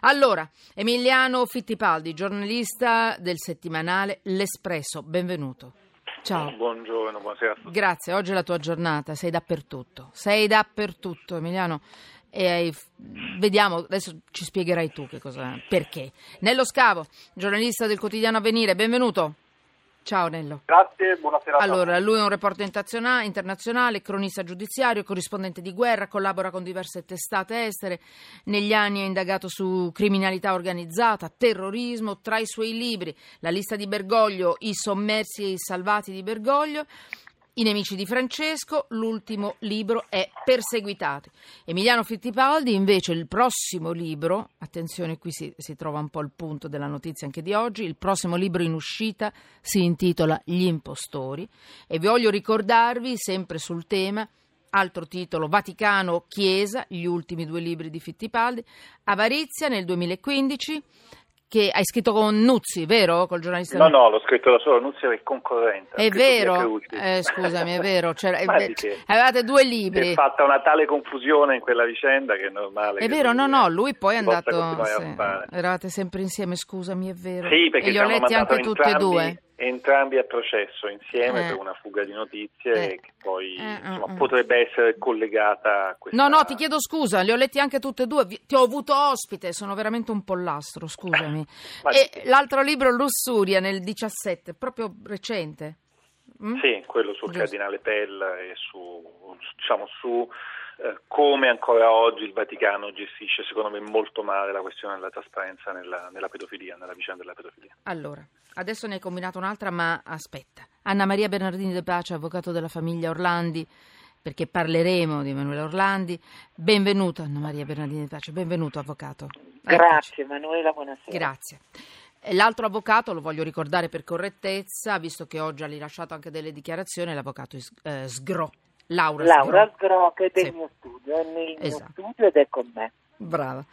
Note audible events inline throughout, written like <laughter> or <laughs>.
Allora, Emiliano Fittipaldi, giornalista del settimanale L'Espresso, benvenuto. Ciao. Buongiorno, buonasera. Grazie, oggi è la tua giornata, sei dappertutto. Sei dappertutto, Emiliano. E vediamo, adesso ci spiegherai tu che cosa, perché. Nello Scavo, giornalista del quotidiano Avvenire, benvenuto. Ciao Nello. Grazie, buonasera. Allora, lui è un reporter internazionale, cronista giudiziario, corrispondente di guerra, collabora con diverse testate estere. Negli anni ha indagato su criminalità organizzata, terrorismo. Tra i suoi libri, la lista di Bergoglio, i sommersi e i salvati di Bergoglio. I nemici di Francesco, l'ultimo libro è Perseguitati. Emiliano Fittipaldi invece il prossimo libro, attenzione qui si, si, trova un po' il punto della notizia anche di oggi, il prossimo libro in uscita si intitola Gli impostori e vi voglio ricordarvi sempre sul tema altro titolo Vaticano Chiesa, gli ultimi due libri di Fittipaldi, Avarizia nel 2015 che hai scritto con Nuzzi, vero? Col giornalista? No, no, l'ho scritto da solo, Nuzzi era il concorrente. È vero? Eh, scusami, è vero. Cioè, <laughs> eh, avevate due libri. Si è fatta una tale confusione in quella vicenda che è normale. È vero, no, no, lui poi è andato... Sì, eravate sempre insieme, scusami, è vero. Sì, perché e li ho letti anche tutti e due entrambi a processo insieme eh. per una fuga di notizie eh. che poi eh, insomma, potrebbe essere collegata a questa... No, no, ti chiedo scusa, li ho letti anche tutti e due, ti ho avuto ospite, sono veramente un pollastro, scusami. <laughs> e l'altro libro, Lussuria, nel 17, proprio recente. Mm? Sì, quello sul Giusto. cardinale Pella e su, diciamo, su eh, come ancora oggi il Vaticano gestisce, secondo me, molto male la questione della trasparenza nella, nella pedofilia, nella vicenda della pedofilia. Allora, adesso ne hai combinato un'altra, ma aspetta. Anna Maria Bernardini De Pace, avvocato della famiglia Orlandi, perché parleremo di Emanuele Orlandi. Benvenuto Anna Maria Bernardini De Pace, benvenuto avvocato. Grazie Emanuela, buonasera. Grazie. L'altro avvocato, lo voglio ricordare per correttezza, visto che oggi ha rilasciato anche delle dichiarazioni, l'avvocato eh, Sgro. Laura, Laura Sgro, che è del sì. mio studio, è nel esatto. mio studio ed è con me. Brava.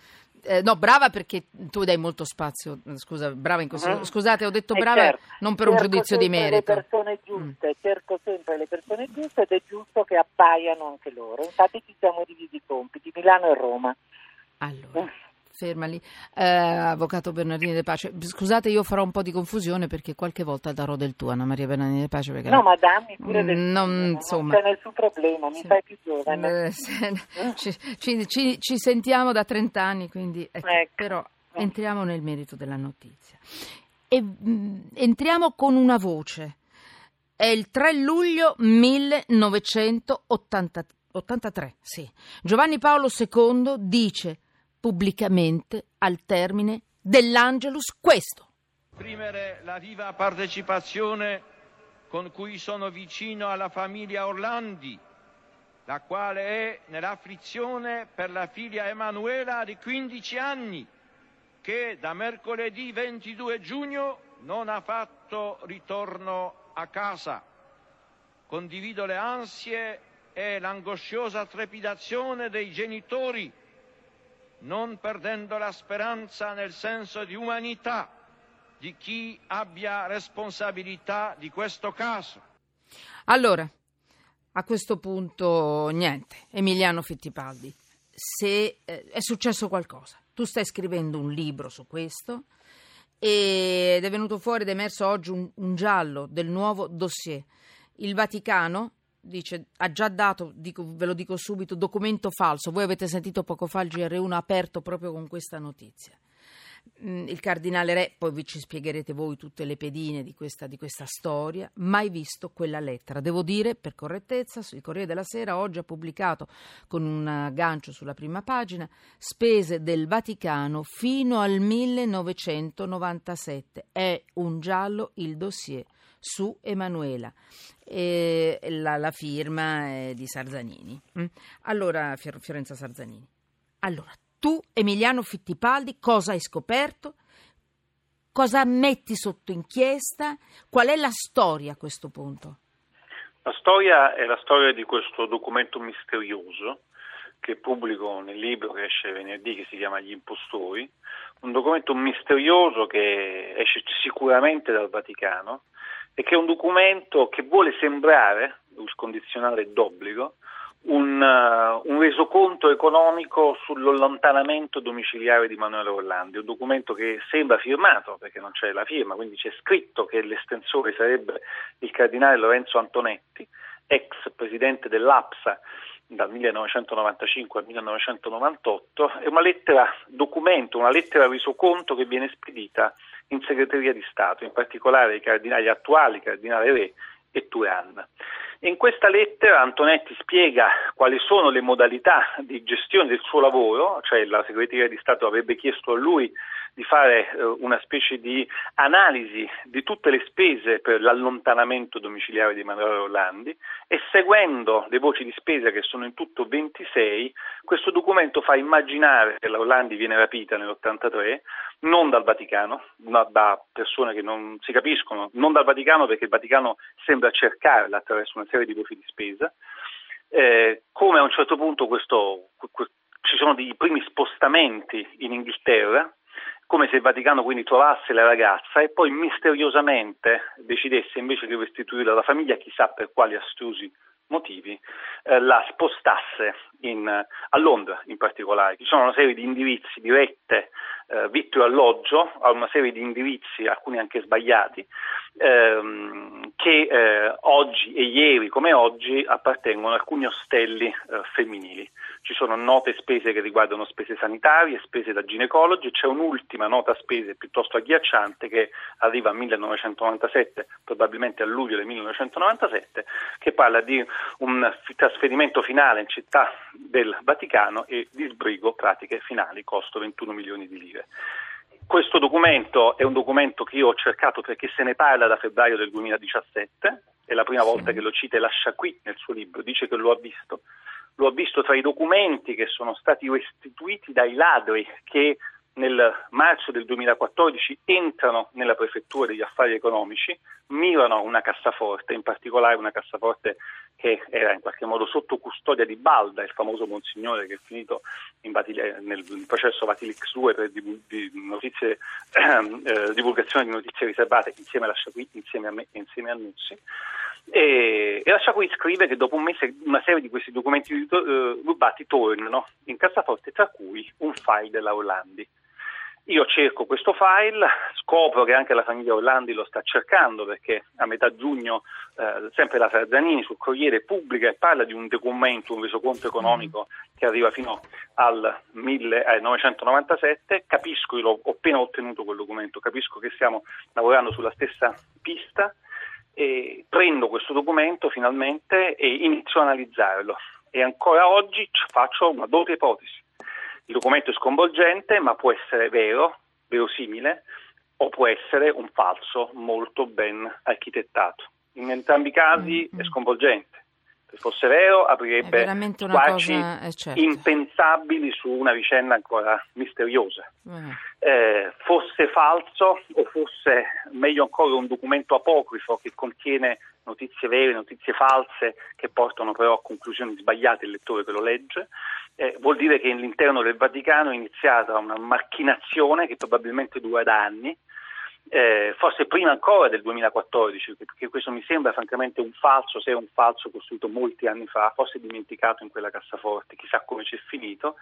Eh, no, brava perché tu dai molto spazio. Scusa, brava in questo. Mm. Scusate, ho detto eh brava certo, non per un giudizio di merito. le persone giuste, mm. cerco sempre le persone giuste ed è giusto che appaiano anche loro. Infatti ci siamo divisi i compiti, Milano e Roma. Allora. <laughs> Ferma lì. Eh, avvocato Bernardini De Pace, scusate, io farò un po' di confusione perché qualche volta darò del tuo, Anna Maria Bernardini De Pace. no, ma dammi pure del mm, non, tuo, insomma, non c'è nessun problema, mi sì. fai più giovane. Eh, <laughs> ci, ci, ci, ci, sentiamo da 30 anni, quindi ecco, ecco. però entriamo nel merito della notizia. E, mh, mm, entriamo con una voce. È il 3 luglio 1983, sì. Giovanni Paolo II dice pubblicamente al termine dell'Angelus questo. Esprimere la viva partecipazione con cui sono vicino alla famiglia Orlandi, la quale è nell'afflizione per la figlia Emanuela di 15 anni, che da mercoledì 22 giugno non ha fatto ritorno a casa. Condivido le ansie e l'angosciosa trepidazione dei genitori non perdendo la speranza nel senso di umanità di chi abbia responsabilità di questo caso. Allora, a questo punto niente, Emiliano Fittipaldi, se eh, è successo qualcosa, tu stai scrivendo un libro su questo ed è venuto fuori ed è emerso oggi un, un giallo del nuovo dossier. Il Vaticano dice, ha già dato, dico, ve lo dico subito, documento falso. Voi avete sentito poco fa il GR1 aperto proprio con questa notizia. Mm, il cardinale Re, poi vi ci spiegherete voi tutte le pedine di questa, di questa storia, mai visto quella lettera. Devo dire, per correttezza, il Corriere della Sera oggi ha pubblicato con un gancio sulla prima pagina spese del Vaticano fino al 1997. È un giallo il dossier su Emanuela. E la, la firma è di Sarzanini. Mm? Allora, Fiorenza Sarzanini. Allora, tu, Emiliano Fittipaldi, cosa hai scoperto? Cosa metti sotto inchiesta? Qual è la storia a questo punto? La storia è la storia di questo documento misterioso che pubblico nel libro che esce venerdì che si chiama Gli impostori, un documento misterioso che esce sicuramente dal Vaticano e che è un documento che vuole sembrare, il condizionale d'obbligo, un, uh, un, resoconto economico sull'allontanamento domiciliare di Manuele Orlandi, un documento che sembra firmato perché non c'è la firma, quindi c'è scritto che l'estensore sarebbe il cardinale Lorenzo Antonetti, ex presidente dell'APSA dal 1995 al 1998, è una lettera documento, una lettera resoconto che viene spedita in segreteria di Stato, in particolare ai cardinali attuali, cardinale Re e Turan. In questa lettera Antonetti spiega quali sono le modalità di gestione del suo lavoro, cioè la segreteria di Stato avrebbe chiesto a lui di fare eh, una specie di analisi di tutte le spese per l'allontanamento domiciliare di Emanuele Orlandi e seguendo le voci di spesa che sono in tutto 26, questo documento fa immaginare che la Orlandi viene rapita nell'83 non dal Vaticano, ma da persone che non si capiscono, non dal Vaticano perché il Vaticano sembra cercarla attraverso una serie di voci di spesa, eh, come a un certo punto questo, ci sono dei primi spostamenti in Inghilterra, come se il Vaticano quindi trovasse la ragazza e poi misteriosamente decidesse invece di restituirla alla famiglia, chissà per quali astrusi motivi, eh, la spostasse in, a Londra in particolare. Ci sono una serie di indirizzi dirette eh, vitto e alloggio, a una serie di indirizzi, alcuni anche sbagliati, ehm, che eh, oggi e ieri come oggi appartengono a alcuni ostelli eh, femminili. Ci sono note spese che riguardano spese sanitarie, spese da ginecologi, c'è un'ultima nota spese piuttosto agghiacciante che arriva al 1997, probabilmente a luglio del 1997, che parla di un trasferimento finale in città del Vaticano e di sbrigo pratiche finali, costo 21 milioni di lire. Questo documento è un documento che io ho cercato perché se ne parla da febbraio del 2017, è la prima volta che lo cita e lascia qui nel suo libro, dice che lo ha visto. Lo ha visto tra i documenti che sono stati restituiti dai ladri che nel marzo del 2014 entrano nella prefettura degli affari economici, mirano una cassaforte, in particolare una cassaforte che era in qualche modo sotto custodia di Balda, il famoso monsignore che è finito Batile, nel processo Vatilix 2 per di, di notizie, eh, divulgazione di notizie riservate insieme a Lasciaqui, insieme a me e insieme a Nuzzi. E, e Lasciaqui scrive che dopo un mese una serie di questi documenti uh, rubati tornano in cassaforte, tra cui un file della Orlandi. Io cerco questo file, scopro che anche la famiglia Orlandi lo sta cercando perché a metà giugno eh, sempre la Tarzanini sul Corriere pubblica e parla di un documento, un resoconto economico che arriva fino al 1997. Capisco, io ho appena ottenuto quel documento, capisco che stiamo lavorando sulla stessa pista e prendo questo documento finalmente e inizio a analizzarlo e ancora oggi faccio una doppia ipotesi il documento è sconvolgente, ma può essere vero, verosimile, o può essere un falso molto ben architettato. In entrambi i casi è mm-hmm. sconvolgente. Se fosse vero aprirebbe squarci cosa, certo. impensabili su una vicenda ancora misteriosa. Mm. Eh, fosse falso o fosse meglio ancora un documento apocrifo che contiene notizie vere, notizie false che portano però a conclusioni sbagliate il lettore che lo legge, eh, vuol dire che all'interno del Vaticano è iniziata una macchinazione che probabilmente dura da anni, eh, forse prima ancora del 2014, perché questo mi sembra francamente un falso, se è un falso costruito molti anni fa, forse dimenticato in quella cassaforte, chissà come c'è finito,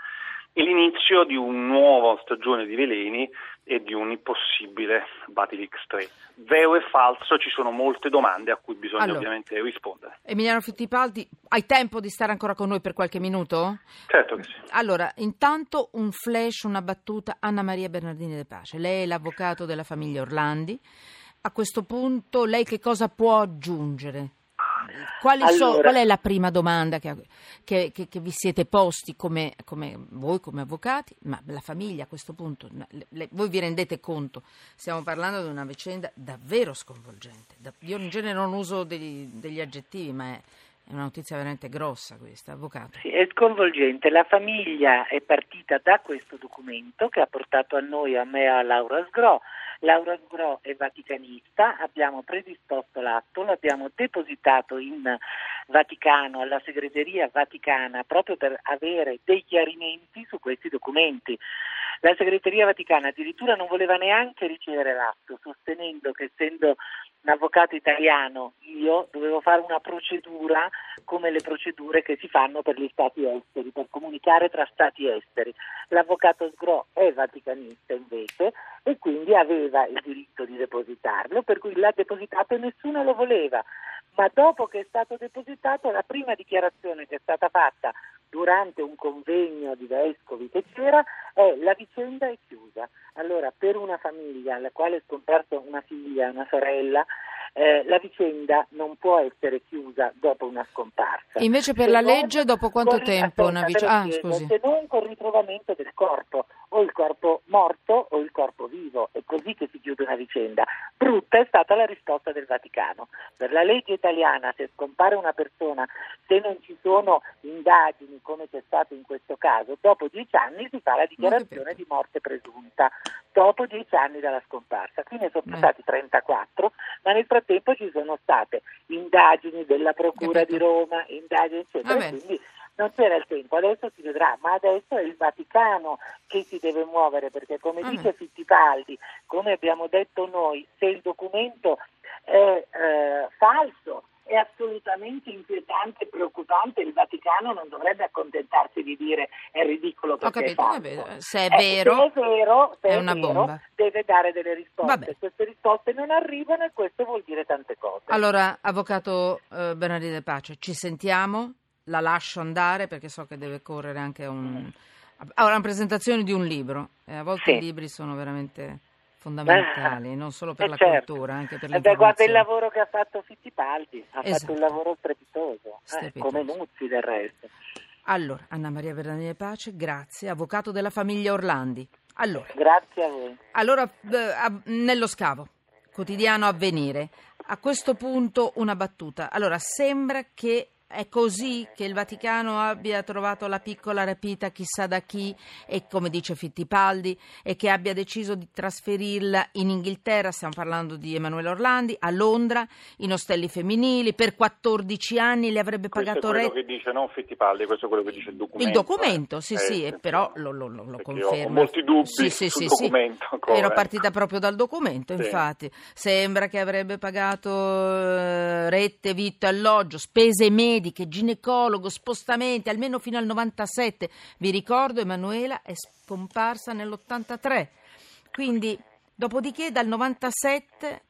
e l'inizio di una nuova stagione di veleni e di un impossibile Batilix 3. Vero e falso, ci sono molte domande a cui bisogna allora, ovviamente rispondere. Emiliano Fittipaldi, hai tempo di stare ancora con noi per qualche minuto? Certo che sì. Allora, intanto un flash, una battuta. Anna Maria Bernardini De Pace, lei è l'avvocato della famiglia Orlandi. A questo punto lei che cosa può aggiungere? Allora, so, qual è la prima domanda che, che, che, che vi siete posti come, come, voi, come avvocati, ma la famiglia a questo punto? Le, le, voi vi rendete conto? Stiamo parlando di una vicenda davvero sconvolgente. Da, io in genere non uso degli, degli aggettivi, ma è, una notizia veramente grossa questa, avvocato. Sì, è sconvolgente. La famiglia è partita da questo documento che ha portato a noi, a me e a Laura Sgro. Laura Sgro è vaticanista, abbiamo predisposto l'atto, l'abbiamo depositato in Vaticano, alla segreteria vaticana, proprio per avere dei chiarimenti su questi documenti. La segreteria vaticana addirittura non voleva neanche ricevere l'atto, sostenendo che essendo un avvocato italiano, io dovevo fare una procedura come le procedure che si fanno per gli stati esteri, per comunicare tra stati esteri. L'avvocato Sgro è vaticanista invece e quindi aveva il diritto di depositarlo, per cui l'ha depositato e nessuno lo voleva. Ma dopo che è stato depositato, la prima dichiarazione che è stata fatta durante un convegno di vescovi che c'era è la vicenda è chiusa. Allora, per una famiglia alla quale è scomparsa una figlia, una sorella, eh, la vicenda non può essere chiusa dopo una scomparsa. Invece per se la non, legge dopo quanto tempo? Una vic- ah, spiego, se non con il ritrovamento del corpo, o il corpo morto o il corpo vivo, è così che si chiude una vicenda. Brutta è stata la risposta del Vaticano. Per la legge italiana se scompare una persona, se non ci sono indagini come c'è stato in questo caso, dopo dieci anni si fa la dichiarazione di morte presunta, dopo dieci anni dalla scomparsa. Qui ne sono passati 34, ma nel frattempo ci sono state indagini della Procura di Roma, indagini eccetera, quindi non c'era il tempo, adesso si vedrà, ma adesso è il Vaticano che si deve muovere perché come Vabbè. dice Fittipaldi, come abbiamo detto noi, se il documento è eh, falso è assolutamente inquietante e preoccupante, il Vaticano non dovrebbe accontentarsi di dire è ridicolo perché è capito, vabbè, se è Eh, vero, se è vero, se è è una vero, bomba. deve dare delle risposte. Vabbè. Queste risposte non arrivano e questo vuol dire tante cose. Allora, avvocato eh, Bernardino De Pace, ci sentiamo, la lascio andare perché so che deve correre anche a un, a una presentazione di un libro e a volte Sì. i libri sono veramente fondamentali, non solo per Eh, la certo. cultura, anche per Eh beh, guarda il l'informazione. lavoro che ha fatto Fittipaldi, ha Esatto. fatto un lavoro strepitoso, eh, come Nuzzi del resto. Allora, Anna Maria De Pace, grazie, avvocato della famiglia Orlandi. Allora, Grazie a voi. Allora, eh, nello scavo, quotidiano avvenire, a questo punto una battuta. Allora, sembra che è così che il Vaticano abbia trovato la piccola rapita chissà da chi e come dice Fittipaldi e che abbia deciso di trasferirla in Inghilterra, stiamo parlando di Emanuele Orlandi, a Londra, in ostelli femminili, per 14 anni le avrebbe Questo è pagato quello re- che dice non Fittipaldi, questo è quello che dice il documento. il documento, eh. sì, Eh, sì, sì, però sì. lo, lo- lo- lo io ho conferma. molti dubbi Sì, sì, sul sì, sì. documento ancora, Ero eh. partita proprio dal documento, Sì. infatti. Sembra che avrebbe pagato eh, rette, vitto, alloggio, spese mediche, ginecologo, spostamenti, almeno fino al 97. Vi ricordo, Emanuela è scomparsa nell'83. Quindi, dopodiché, dal 97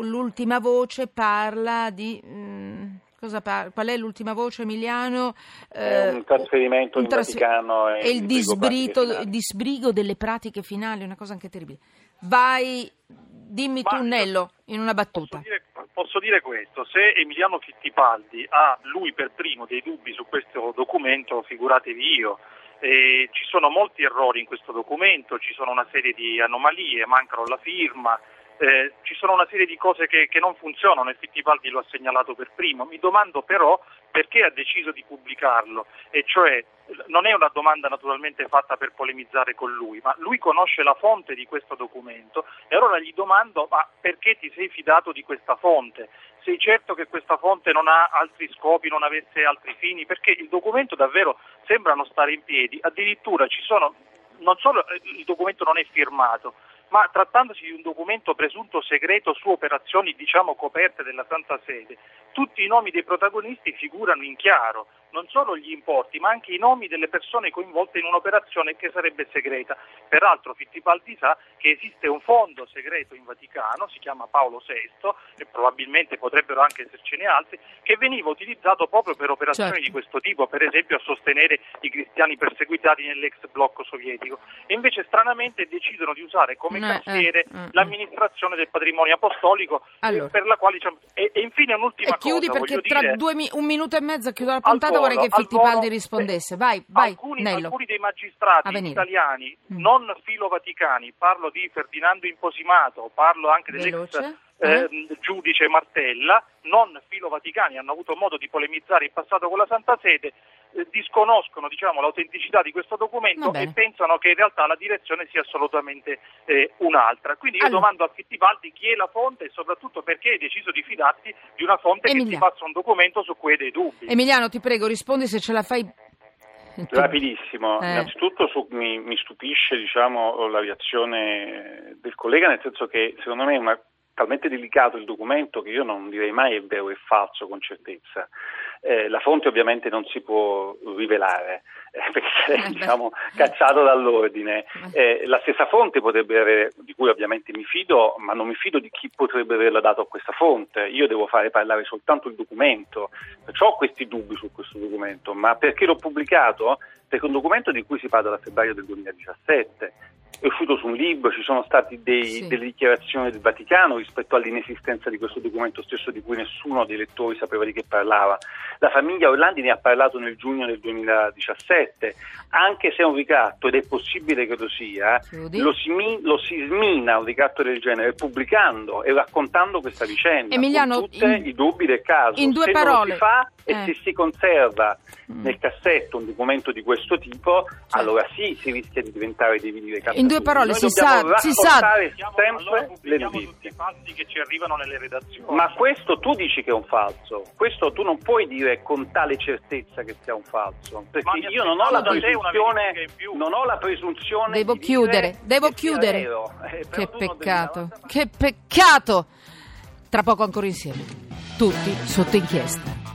l'ultima voce parla di... mm, cosa par- qual è l'ultima voce, Emiliano? Eh, un trasferimento un in trasfer- Vaticano e il in disbrito- disbrigo delle pratiche finali, una cosa anche terribile. Vai, dimmi Ma tu, Nello, in una battuta. Posso dire, posso dire questo, se Emiliano Fittipaldi ha lui per primo dei dubbi su questo documento, figuratevi io. Eh, ci sono molti errori in questo documento, ci sono una serie di anomalie, mancano la firma, eh, ci sono una serie di cose che, che non funzionano e Fittipaldi lo ha segnalato per primo. Mi domando però perché ha deciso di pubblicarlo, e cioè non è una domanda naturalmente fatta per polemizzare con lui, ma lui conosce la fonte di questo documento e allora gli domando ma perché ti sei fidato di questa fonte? Sei certo che questa fonte non ha altri scopi, non avesse altri fini? Perché il documento davvero sembra non stare in piedi, addirittura ci sono, non solo eh, il documento non è firmato, ma trattandosi di un documento presunto segreto su operazioni diciamo coperte della Santa Sede, tutti i nomi dei protagonisti figurano in chiaro, non solo gli importi, ma anche i nomi delle persone coinvolte in un'operazione che sarebbe segreta. Peraltro Fittipaldi sa che esiste un fondo segreto in Vaticano, si chiama Paolo VI, e probabilmente potrebbero anche essercene altri, che veniva utilizzato proprio per operazioni Certo. di questo tipo, per esempio a sostenere i cristiani perseguitati nell'ex blocco sovietico. E invece stranamente decidono di usare come No, eh, cantiere eh, eh. l'amministrazione del patrimonio apostolico, eh, Allora. per la quale diciamo- e, e infine un'ultima E chiudi cosa, perché voglio tra dire, due un minuto e mezzo chiudo la puntata, volo, vorrei che al Fittipaldi rispondesse. Vai, vai, alcuni, Nello. alcuni dei magistrati italiani Mm. non filovaticani, parlo di Ferdinando Imposimato, parlo anche dell'ex eh, giudice Martella, non filovaticani, hanno avuto modo di polemizzare in passato con la Santa Sede, disconoscono diciamo, l'autenticità di questo documento e pensano che in realtà la direzione sia assolutamente eh, un'altra. Quindi io Allora. domando a Fittipaldi chi è la fonte e soprattutto perché hai deciso di fidarti di una fonte che Emiliano. ti faccia un documento su cui hai dei dubbi. Emiliano, ti prego, rispondi se ce la fai Rapidissimo, eh. innanzitutto su, mi, mi, stupisce diciamo, la reazione del collega, nel senso che secondo me è una talmente delicato il documento che io non direi mai è vero e falso con certezza. Eh, la fonte ovviamente non si può rivelare eh, <laughs> perché sarebbe diciamo, cacciato dall'ordine. Eh, la stessa fonte potrebbe avere, di cui ovviamente mi fido, ma non mi fido di chi potrebbe averla dato a questa fonte. Io devo fare parlare soltanto il documento, perciò ho questi dubbi su questo documento, ma perché l'ho pubblicato? Perché è un documento di cui si parla da febbraio del 2017 è uscito su un libro, ci sono state sì. delle dichiarazioni del Vaticano rispetto all'inesistenza di questo documento stesso di cui nessuno dei lettori sapeva di che parlava. La famiglia Orlandi ne ha parlato nel giugno del 2017, anche se è un ricatto, ed è possibile che lo sia, lo si, lo si, smina un ricatto del genere pubblicando e raccontando questa vicenda Emiliano, con tutti i dubbi del caso. In due se parole. si fa e eh. se si conserva mm. nel cassetto un documento di questo tipo, certo. allora sì, si rischia di diventare dei video ricatti in due parole si sa, si sa. sempre le notizie. fatti che ci arrivano nelle redazioni. Ma questo tu dici che è un falso. Questo tu non puoi dire con tale certezza che sia un falso. Perché io non ho la presunzione non ho la presunzione devo di chiudere devo chiudere. eh, che peccato che peccato. Tra poco ancora insieme. Tutti sotto inchiesta